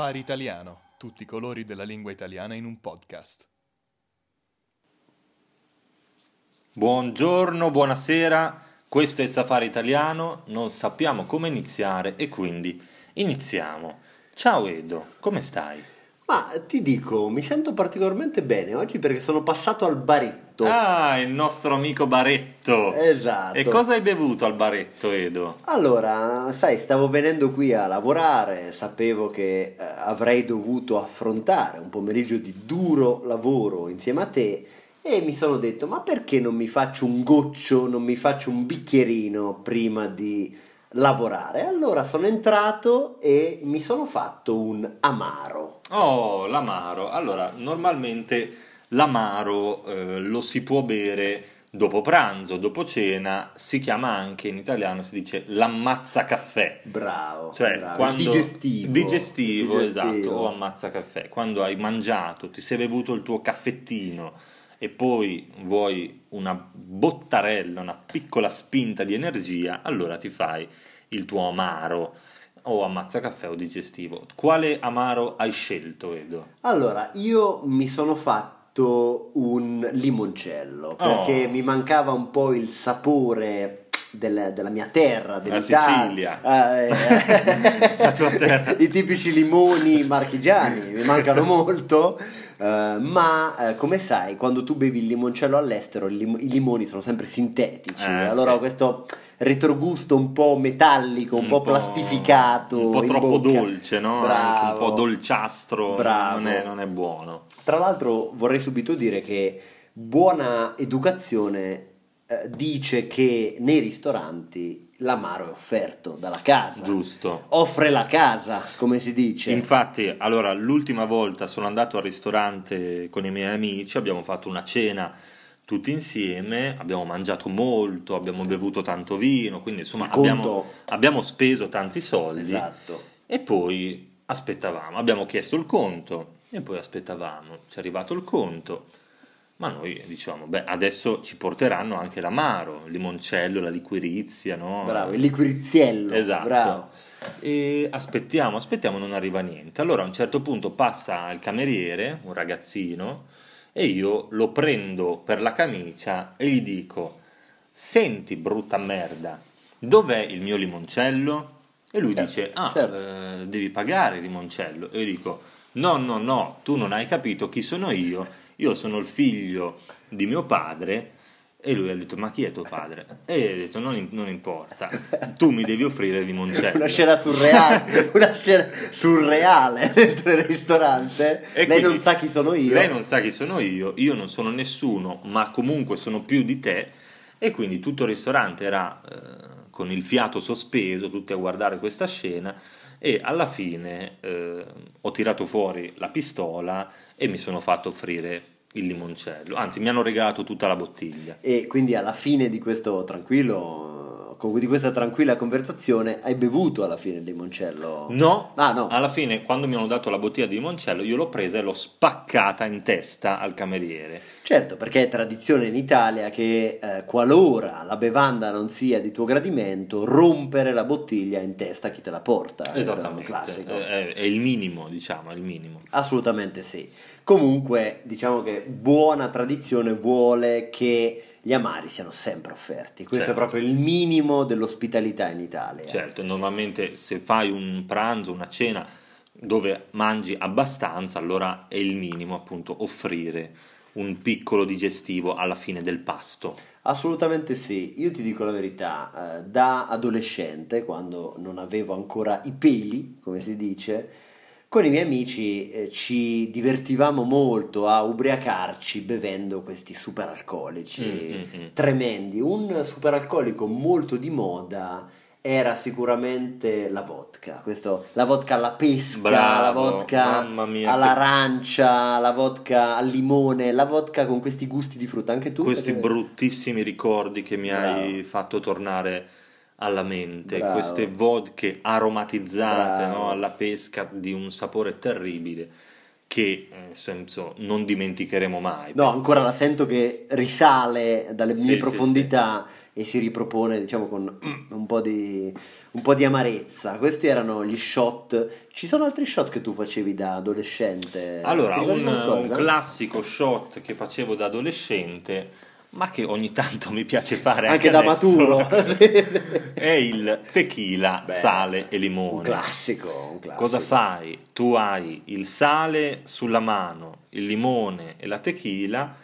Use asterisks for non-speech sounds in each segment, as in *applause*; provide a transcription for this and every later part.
Safari Italiano, tutti i colori della lingua italiana in un podcast. Buongiorno, buonasera, questo è il Safari Italiano, non sappiamo come iniziare e quindi iniziamo. Ciao Edo, come stai? Ma ti dico, mi sento particolarmente bene oggi perché sono passato al baretto. Ah, il nostro amico Baretto. Esatto. E cosa hai bevuto al Baretto, Edo? Allora, sai, stavo venendo qui a lavorare, sapevo che eh, avrei dovuto affrontare un pomeriggio di duro lavoro insieme a te e mi sono detto, ma perché non mi faccio un goccio, non mi faccio un bicchierino prima di lavorare? Allora sono entrato e mi sono fatto un amaro. Oh, l'amaro. Allora, normalmente l'amaro eh, lo si può bere dopo pranzo, dopo cena, si chiama anche in italiano, si dice l'ammazza caffè. Bravo, Cioè, bravo. quando... digestivo. digestivo, Digestivo. esatto, o ammazza caffè. Quando hai mangiato, ti sei bevuto il tuo caffettino e poi vuoi una bottarella, una piccola spinta di energia, allora ti fai il tuo amaro o ammazza caffè o digestivo. Quale amaro hai scelto, Edo? Allora, io mi sono fatto un limoncello perché Oh. mi mancava un po' il sapore del- della mia terra, La dell'Italia. Sicilia. Eh, *laughs* eh. Terra. *laughs* I tipici limoni marchigiani mi mancano molto. Eh, ma eh, come sai, quando tu bevi il limoncello all'estero, lim- i limoni sono sempre sintetici. Eh, allora sì. questo retrogusto un po' metallico, un, po' plastificato. Un po' troppo bocca. dolce, no? Un po' dolciastro. Non è, non è buono. Tra l'altro vorrei subito dire che buona educazione eh, dice che nei ristoranti l'amaro è offerto dalla casa. Giusto. Offre la casa, come si dice. Infatti, allora, l'ultima volta sono andato al ristorante con i miei amici, abbiamo fatto una cena tutti insieme, abbiamo mangiato molto, abbiamo bevuto tanto vino, quindi insomma abbiamo, abbiamo speso tanti soldi Esatto. e poi aspettavamo, abbiamo chiesto il conto e poi aspettavamo, ci è arrivato il conto, ma noi dicevamo, beh, adesso ci porteranno anche l'amaro, il limoncello, la liquirizia, no? Bravo, il liquiriziello. Esatto. Bravo. E aspettiamo, aspettiamo, non arriva niente. Allora a un certo punto passa il cameriere, un ragazzino, e io lo prendo per la camicia e gli dico: Senti, brutta merda, dov'è il mio limoncello? E lui Certo, dice: Ah, certo. eh, devi pagare il limoncello. E io dico: No, no, no, tu non hai capito chi sono io. Io sono il figlio di mio padre. E lui ha detto: Ma chi è tuo padre? E io ho detto: Non, non importa, tu mi devi offrire il limoncello. Una scena surreale, *laughs* una scena surreale dentro il ristorante. E Lei non sa chi sono io. Lei non sa chi sono io, io non sono nessuno, ma comunque sono più di te. E quindi tutto il ristorante era eh, con il fiato sospeso, tutti a guardare questa scena. E alla fine eh, ho tirato fuori la pistola e mi sono fatto offrire il limoncello. Anzi, mi hanno regalato tutta la bottiglia. E quindi alla fine di questo tranquillo, di questa tranquilla conversazione, hai bevuto alla fine il limoncello? No, Ah, no. alla fine, quando mi hanno dato la bottiglia di limoncello, io l'ho presa e l'ho spaccata in testa al cameriere. Certo, perché è tradizione in Italia che eh, qualora la bevanda non sia di tuo gradimento, rompere la bottiglia in testa a chi te la porta. Questo è Esattamente, classico. è, è il minimo, diciamo, è il minimo. Assolutamente sì. Comunque, diciamo che buona tradizione vuole che gli amari siano sempre offerti. Questo Certo. è proprio il minimo dell'ospitalità in Italia. Certo, normalmente se fai un pranzo, una cena dove mangi abbastanza, allora è il minimo appunto offrire un piccolo digestivo alla fine del pasto. Assolutamente sì, io ti dico la verità, eh, da adolescente, quando non avevo ancora i peli, come si dice, con i miei amici eh, ci divertivamo molto a ubriacarci bevendo questi superalcolici Mm, mm, mm. tremendi. Un superalcolico molto di moda era sicuramente la vodka, Questo- la vodka alla pesca, Bravo, la vodka all'arancia, la vodka al limone, la vodka con questi gusti di frutta, anche tu? Questi perché- bruttissimi ricordi che mi hai Bravo. fatto tornare alla mente, Bravo. queste vodke aromatizzate no, alla pesca di un sapore terribile. che nel senso non dimenticheremo mai. No, ancora la sento che risale dalle mie Sì, sì, profondità e si ripropone, diciamo, con un po, di, un po' di amarezza. Questi erano gli shot. Ci sono altri shot che tu facevi da adolescente? Allora, un, un classico shot che facevo da adolescente, ma che ogni tanto mi piace fare anche, Anche da adesso, maturo. *laughs* è il tequila, Beh, sale e un limone. classico, un classico. Cosa fai? Tu hai il sale sulla mano, il limone e la tequila,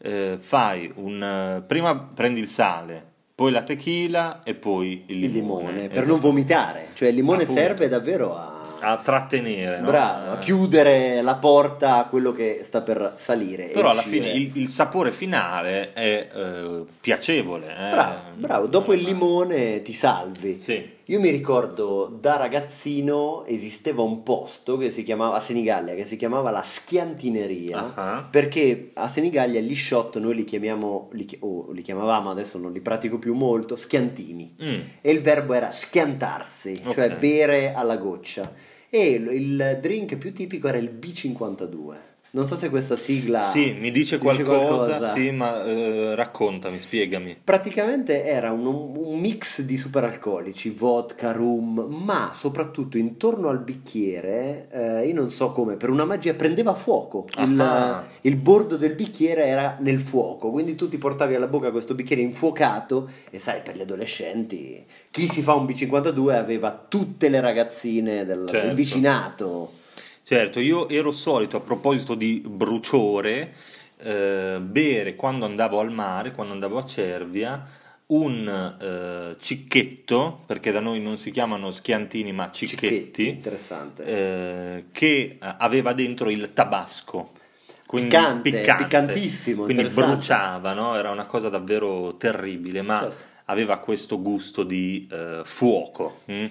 eh, fai un... eh, prima prendi il sale, poi la tequila e poi il Il limone. limone, per Esatto. non vomitare. Cioè il limone Appunto. serve davvero a... A trattenere, no? Bravo, a Eh, chiudere la porta a quello che sta per salire. Però alla uscire. fine il, il sapore finale è eh, piacevole. eh. Bravo, bravo, dopo il limone ti salvi. Sì. Io mi ricordo da ragazzino esisteva un posto che si chiamava a Senigallia che si chiamava la schiantineria Ah. perché a Senigallia gli shot noi li chiamiamo li, chi- o li chiamavamo adesso non li pratico più molto schiantini Mm. e il verbo era schiantarsi Ok. cioè bere alla goccia e il drink più tipico era il B52 non so se questa sigla Sì, mi dice qualcosa, qualcosa. sì, ma eh, raccontami, spiegami. Praticamente era un, un mix di superalcolici, vodka, rum, ma soprattutto intorno al bicchiere, eh, io non so come, per una magia prendeva fuoco. Il, Ah. il bordo del bicchiere era nel fuoco, quindi tu ti portavi alla bocca questo bicchiere infuocato e sai, per gli adolescenti, chi si fa un B52 aveva tutte le ragazzine del, del Certo. vicinato. Certo, io ero solito, a proposito di bruciore, eh, bere quando andavo al mare, quando andavo a Cervia, un eh, cicchetto, perché da noi non si chiamano schiantini ma cicchetti, interessante. eh, che eh, aveva dentro il tabasco. Quindi Piccante, piccante, piccantissimo, quindi bruciava, no? era una cosa davvero terribile, ma Certo. aveva questo gusto di eh, fuoco, mm?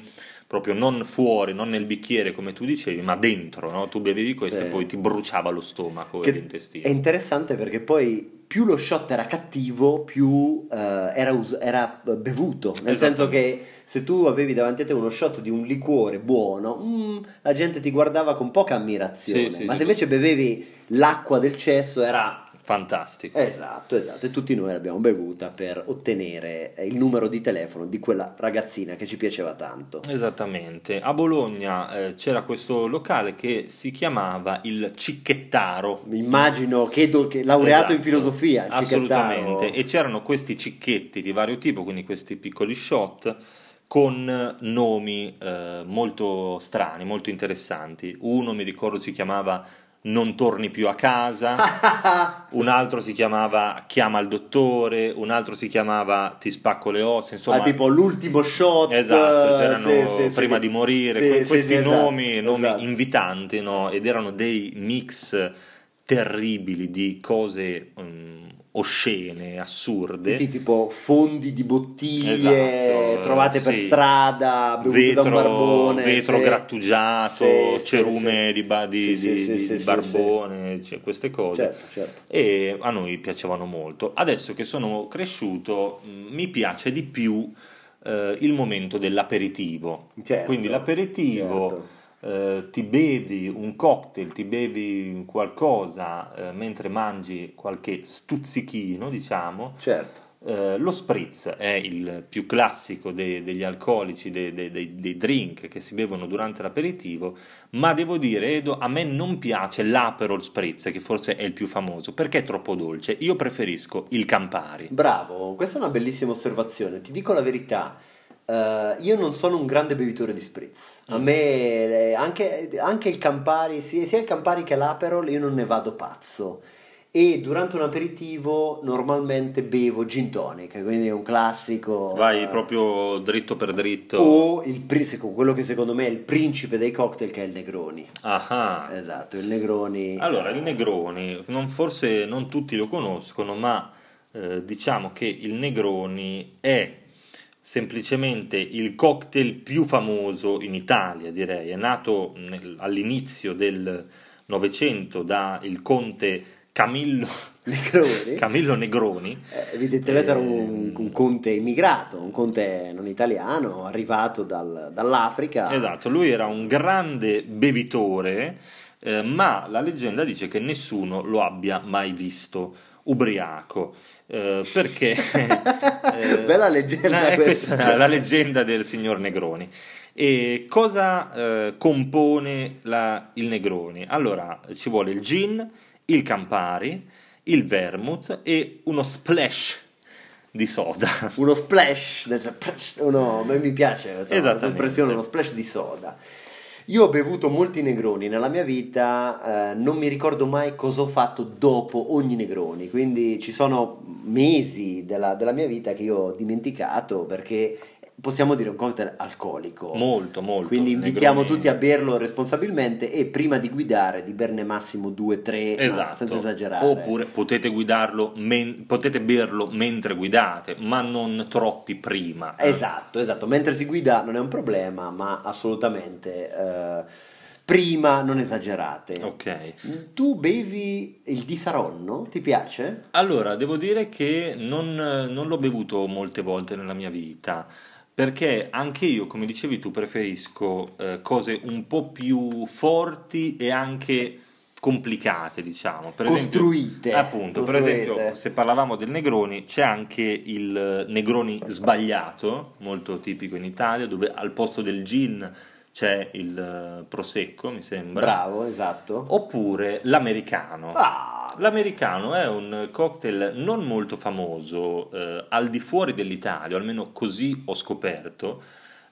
Proprio non fuori, non nel bicchiere come tu dicevi, ma dentro, no? tu bevevi questo Sì. e poi ti bruciava lo stomaco Che e l'intestino. È interessante perché poi più lo shot era cattivo, più eh, era, us- era bevuto. Nel senso Esattamente. che se tu avevi davanti a te uno shot di un liquore buono, mm, la gente ti guardava con poca ammirazione. Sì, sì, Ma se invece bevevi l'acqua del cesso era... Fantastico. Esatto, esatto. E tutti noi l'abbiamo bevuta per ottenere eh, il numero di telefono di quella ragazzina che ci piaceva tanto. Esattamente, a Bologna eh, c'era questo locale che si chiamava il Cicchettaro. Mi Immagino che, do- che laureato in Esatto, filosofia. il Assolutamente, e c'erano questi cicchetti di vario tipo, quindi questi piccoli shot con nomi eh, molto strani, molto interessanti. Uno mi ricordo si chiamava Non torni più a casa, *laughs* un altro si chiamava Chiama il dottore, un altro si chiamava Ti spacco le ossa, insomma ah, tipo l'ultimo shot Esatto, c'erano sì, sì, prima sì. di morire, questi esatto, nomi, nomi esatto. invitanti, no? ed erano dei mix terribili di cose mm, oscene, assurde. Sì, tipo fondi di bottiglie Esatto, trovate per sì. strada, bevute da vetro, barbone. vetro sì. grattugiato, cerume di, ba- di- di- di- barbone, cioè, queste cose. Certo, certo. E a noi piacevano molto. Adesso che sono cresciuto, mh, mi piace di più eh, il momento dell'aperitivo. Certo, Quindi l'aperitivo, certo. Eh, ti bevi un cocktail, ti bevi qualcosa eh, mentre mangi qualche stuzzichino, diciamo. Certo. Eh, lo spritz è il più classico dei- degli alcolici, dei, dei- dei- dei drink che si bevono durante l'aperitivo, ma devo dire, Edo, a me non piace l'Aperol Spritz, che forse è il più famoso, perché è troppo dolce. Io preferisco il Campari. Bravo, questa è una bellissima osservazione. Ti dico la verità. Eh, io non sono un grande bevitore di spritz. A Mm. me eh, anche, anche il Campari, sia, sia il Campari che l'Aperol, io non ne vado pazzo. E durante un aperitivo normalmente bevo gin tonic, quindi è un classico. Vai eh, proprio dritto per dritto. O il, quello che secondo me è il principe dei cocktail, che è il Negroni. Ah. Esatto, il Negroni. Allora, il Negroni, non- forse non tutti lo conoscono, ma eh, diciamo che il Negroni è semplicemente il cocktail più famoso in Italia, direi. È nato nel- all'inizio del Novecento da il conte Camillo, *laughs* Negroni. Camillo Negroni. Eh, evidentemente era un, Ehm, un conte immigrato, un conte non italiano, arrivato dal- dall'Africa. Esatto, lui era un grande bevitore eh, ma la leggenda dice che nessuno lo abbia mai visto ubriaco. Eh, perché *laughs* eh, bella leggenda eh, questa la leggenda del signor Negroni e cosa eh, compone la, il Negroni? Allora ci vuole il gin, il Campari, il vermouth e uno splash di soda. Uno splash, a me mi piace questa espressione, uno splash di soda. Io ho bevuto molti negroni nella mia vita, eh, non mi ricordo mai cosa ho fatto dopo ogni negroni, quindi ci sono mesi della, della mia vita che io ho dimenticato perché possiamo dire un cocktail alcolico. Molto, molto. Quindi invitiamo Negroni... tutti a berlo responsabilmente e prima di guidare di berne massimo 2-3 esatto. senza esagerare. Oppure potete guidarlo, men- potete berlo mentre guidate, ma non troppi prima. Esatto, esatto. Mentre si guida non è un problema, ma assolutamente... Eh, prima non esagerate. Ok. Tu bevi il di Saronno? Ti piace? Allora, devo dire che non, non l'ho bevuto molte volte nella mia vita perché anche io, come dicevi tu, preferisco eh, cose un po' più forti e anche complicate, diciamo. Per costruite. Esempio, appunto, costruite. per esempio, se parlavamo del Negroni, c'è anche il Negroni sbagliato, molto tipico in Italia, dove al posto del gin c'è il prosecco, mi sembra. Bravo, esatto. Oppure l'americano. Ah! L'americano è un cocktail non molto famoso eh, al di fuori dell'Italia, almeno così ho scoperto.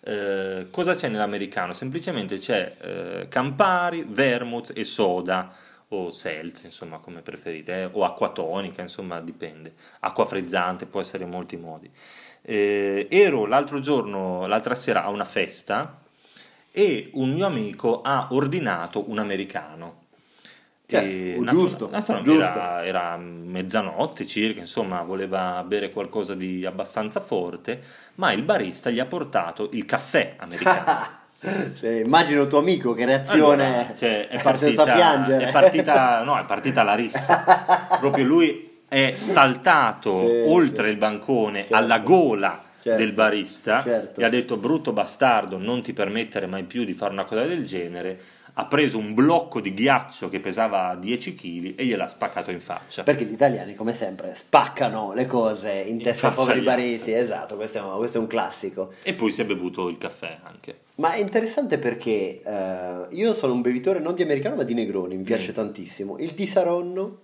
Eh, cosa c'è nell'americano? Semplicemente c'è eh, Campari, Vermouth e soda o seltz, insomma, come preferite, eh, o acqua tonica, insomma, dipende. Acqua frizzante può essere in molti modi. Eh, ero l'altro giorno, l'altra sera a una festa e un mio amico ha ordinato un americano Certo, nat- giusto, giusto. Era, era, mezzanotte circa, insomma, voleva bere qualcosa di abbastanza forte, ma il barista gli ha portato il caffè americano. *laughs* Cioè, immagino tuo amico che reazione allora, cioè, è *laughs* partita, è partita, no, è partita la rissa. *laughs* Proprio lui è saltato sì, oltre sì. il bancone certo. alla gola certo, del barista certo. e ha detto brutto bastardo non ti permettere mai più di fare una cosa del genere ha preso un blocco di ghiaccio che pesava 10 kg e gliel'ha spaccato in faccia. Perché gli italiani, come sempre, spaccano le cose in, in testa ai poveri baresi, esatto, questo è, un, questo è, un, classico. E poi si è bevuto il caffè anche. Ma è interessante perché uh, io sono un bevitore non di americano ma di Negroni, mi piace mm. tantissimo. Il di Saronno,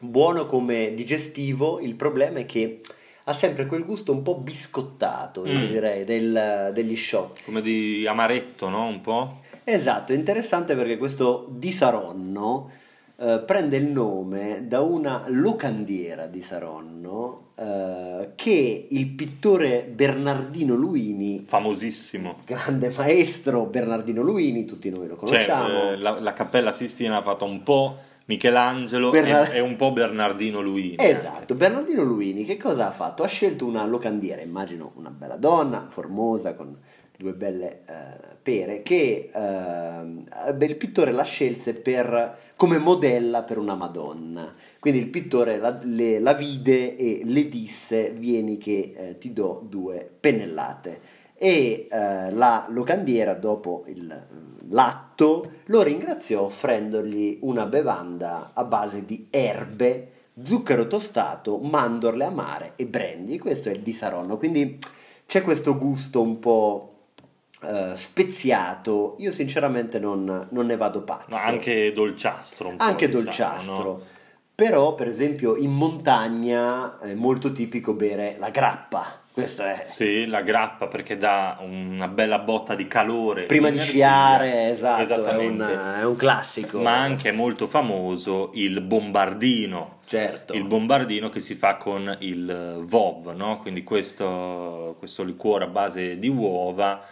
buono come digestivo, il problema è che ha sempre quel gusto un po' biscottato, mm. direi, del, degli shot. Come di amaretto, no? Un po'? Esatto, è interessante perché questo di Saronno eh, prende il nome da una locandiera di Saronno eh, che il pittore Bernardino Luini, famosissimo, grande maestro Bernardino Luini, tutti noi lo conosciamo. Cioè, eh, la, la, Cappella Sistina ha fatto un po' Michelangelo Bernard... e, un po' Bernardino Luini. Esatto. Bernardino Luini che cosa ha fatto? Ha scelto una locandiera, immagino una bella donna, formosa, con due belle eh, pere, che eh, il pittore la scelse per, come modella per una Madonna. Quindi il pittore la, le, la vide e le disse vieni che eh, ti do due pennellate. E eh, la locandiera, dopo il, l'atto, lo ringraziò offrendogli una bevanda a base di erbe, zucchero tostato, mandorle amare e brandy. Questo è il di Saronno, quindi c'è questo gusto un po' Uh, speziato, io sinceramente non, non, ne vado pazzo. Ma anche dolciastro. anche diciamo, dolciastro. No? Però, per esempio, in montagna è molto tipico bere la grappa. Questo è. Sì, la grappa perché dà una bella botta di calore. Prima di sciare, esatto, è un, è un, classico. Ma anche è molto famoso il bombardino. Certo. Il bombardino che si fa con il VOV, no? quindi questo, questo liquore a base di uova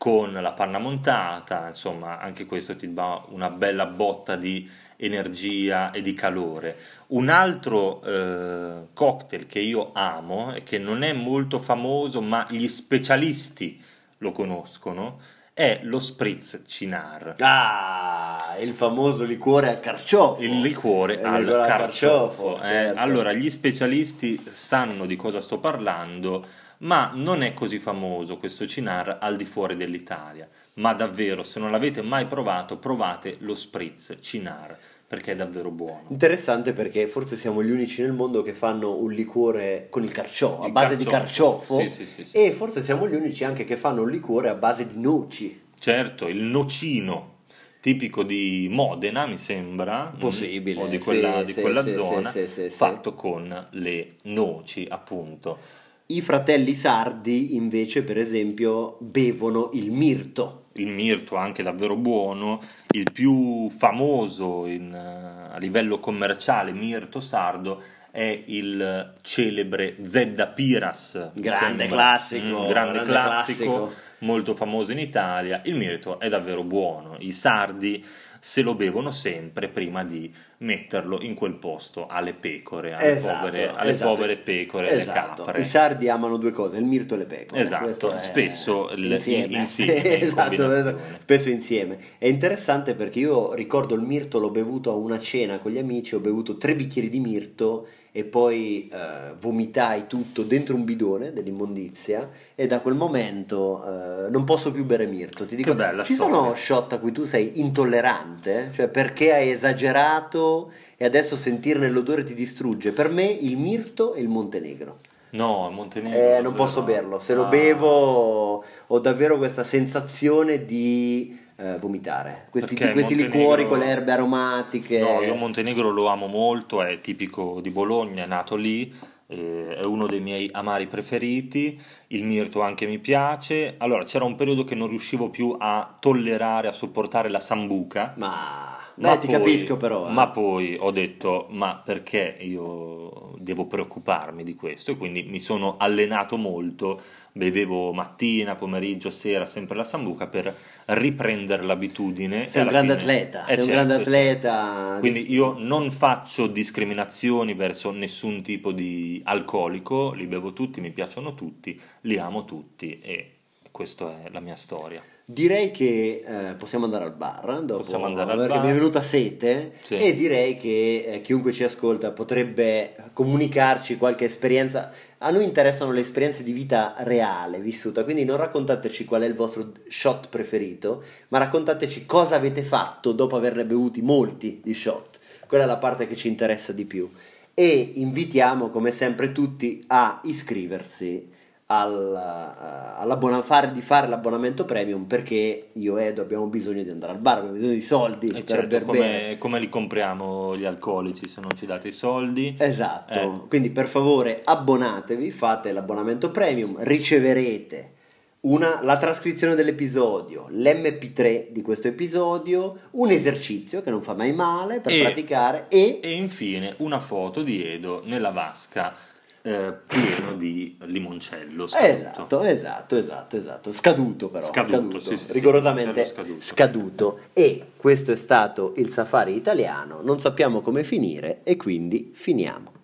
con la panna montata, insomma anche questo ti dà una bella botta di energia e di calore. Un altro eh, cocktail che io amo e che non è molto famoso ma gli specialisti lo conoscono è lo spritz cinar. Ah, il famoso liquore al carciofo. Il liquore Il al liquore carciofo. eh. certo. Allora, gli specialisti sanno di cosa sto parlando, ma non è così famoso questo cinar al di fuori dell'Italia. Ma davvero, se non l'avete mai provato, provate lo spritz cinar, perché è davvero buono. Interessante perché forse siamo gli unici nel mondo che fanno un liquore con il carciofo, a base di carciofo. carciofo. Sì, sì, sì. E forse siamo gli unici anche che fanno un liquore a base di noci. Certo, il nocino, tipico di Modena, mi sembra, Possibile, o di quella, di quella zona, fatto con le noci, appunto. I fratelli sardi invece, per esempio, bevono il mirto. il mirto anche davvero buono, il più famoso in, eh, a livello commerciale mirto sardo è il celebre Zedda Piras, Grande classico, Mm, grande, grande classico, classico. molto famoso in Italia. Il mirto è davvero buono, i sardi se lo bevono sempre prima di metterlo in quel posto alle pecore, alle, Esatto, povere, alle esatto. povere pecore, alle Esatto. capre. I sardi amano due cose, il mirto e le pecore. Esatto, spesso insieme. insieme, in *laughs* esatto, spesso insieme. È interessante perché io ricordo il mirto, l'ho bevuto a una cena con gli amici, ho bevuto tre bicchieri di mirto e poi eh, vomitai tutto dentro un bidone dell'immondizia e da quel momento eh, non posso più bere mirto. Ti dico, ci storia. sono shot a cui tu sei intollerante, cioè perché hai esagerato e adesso sentirne l'odore ti distrugge. Per me il mirto e il Montenegro. No, il Montenegro. Eh, non posso berlo, se lo Ah. bevo ho davvero questa sensazione di eh, vomitare. Questi, Perché questi Montenegro- liquori con le erbe aromatiche. No, io Montenegro lo amo molto, è tipico di Bologna, è nato lì, eh, è uno dei miei amari preferiti, il mirto anche mi piace. Allora, c'era un periodo che non riuscivo più a tollerare, a sopportare la sambuca. Ma beh, ti poi- capisco però. eh. Ma poi ho detto, ma perché io devo preoccuparmi di questo? E quindi mi sono allenato molto, bevevo mattina, pomeriggio, sera, sempre la sambuca per riprendere l'abitudine. sei un grande fine- atleta, Eh, sei un certo, grande certo. atleta. Quindi io non faccio discriminazioni verso nessun tipo di alcolico, li bevo tutti, mi piacciono tutti, li amo tutti e questa è la mia storia. Direi che eh, possiamo andare al bar dopo, Possiamo andare perché bar. mi è venuta sete Sì. e direi che eh, chiunque ci ascolta potrebbe comunicarci qualche esperienza. A noi interessano le esperienze di vita reale, vissuta, quindi non raccontateci qual è il vostro shot preferito, ma raccontateci cosa avete fatto dopo averne bevuti molti di shot. Quella è la parte che ci interessa di più. E invitiamo come sempre tutti a iscriversi al, eh, di fare l'abbonamento premium perché io e Edo abbiamo bisogno di andare al bar, abbiamo bisogno di soldi E per certo, per bere. come, come li compriamo gli alcolici se non ci date i soldi? Esatto, Eh. quindi per favore abbonatevi, fate l'abbonamento premium, riceverete una- la trascrizione dell'episodio, l'MP3 di questo episodio, un esercizio che non fa mai male per E- praticare e E infine una foto di Edo nella vasca eh, pieno di limoncello scaduto. Esatto, esatto, esatto, esatto. Scaduto però, Scaduto, sì, sì, sì, rigorosamente scaduto. scaduto. E questo è stato il safari italiano, non sappiamo come finire e quindi finiamo.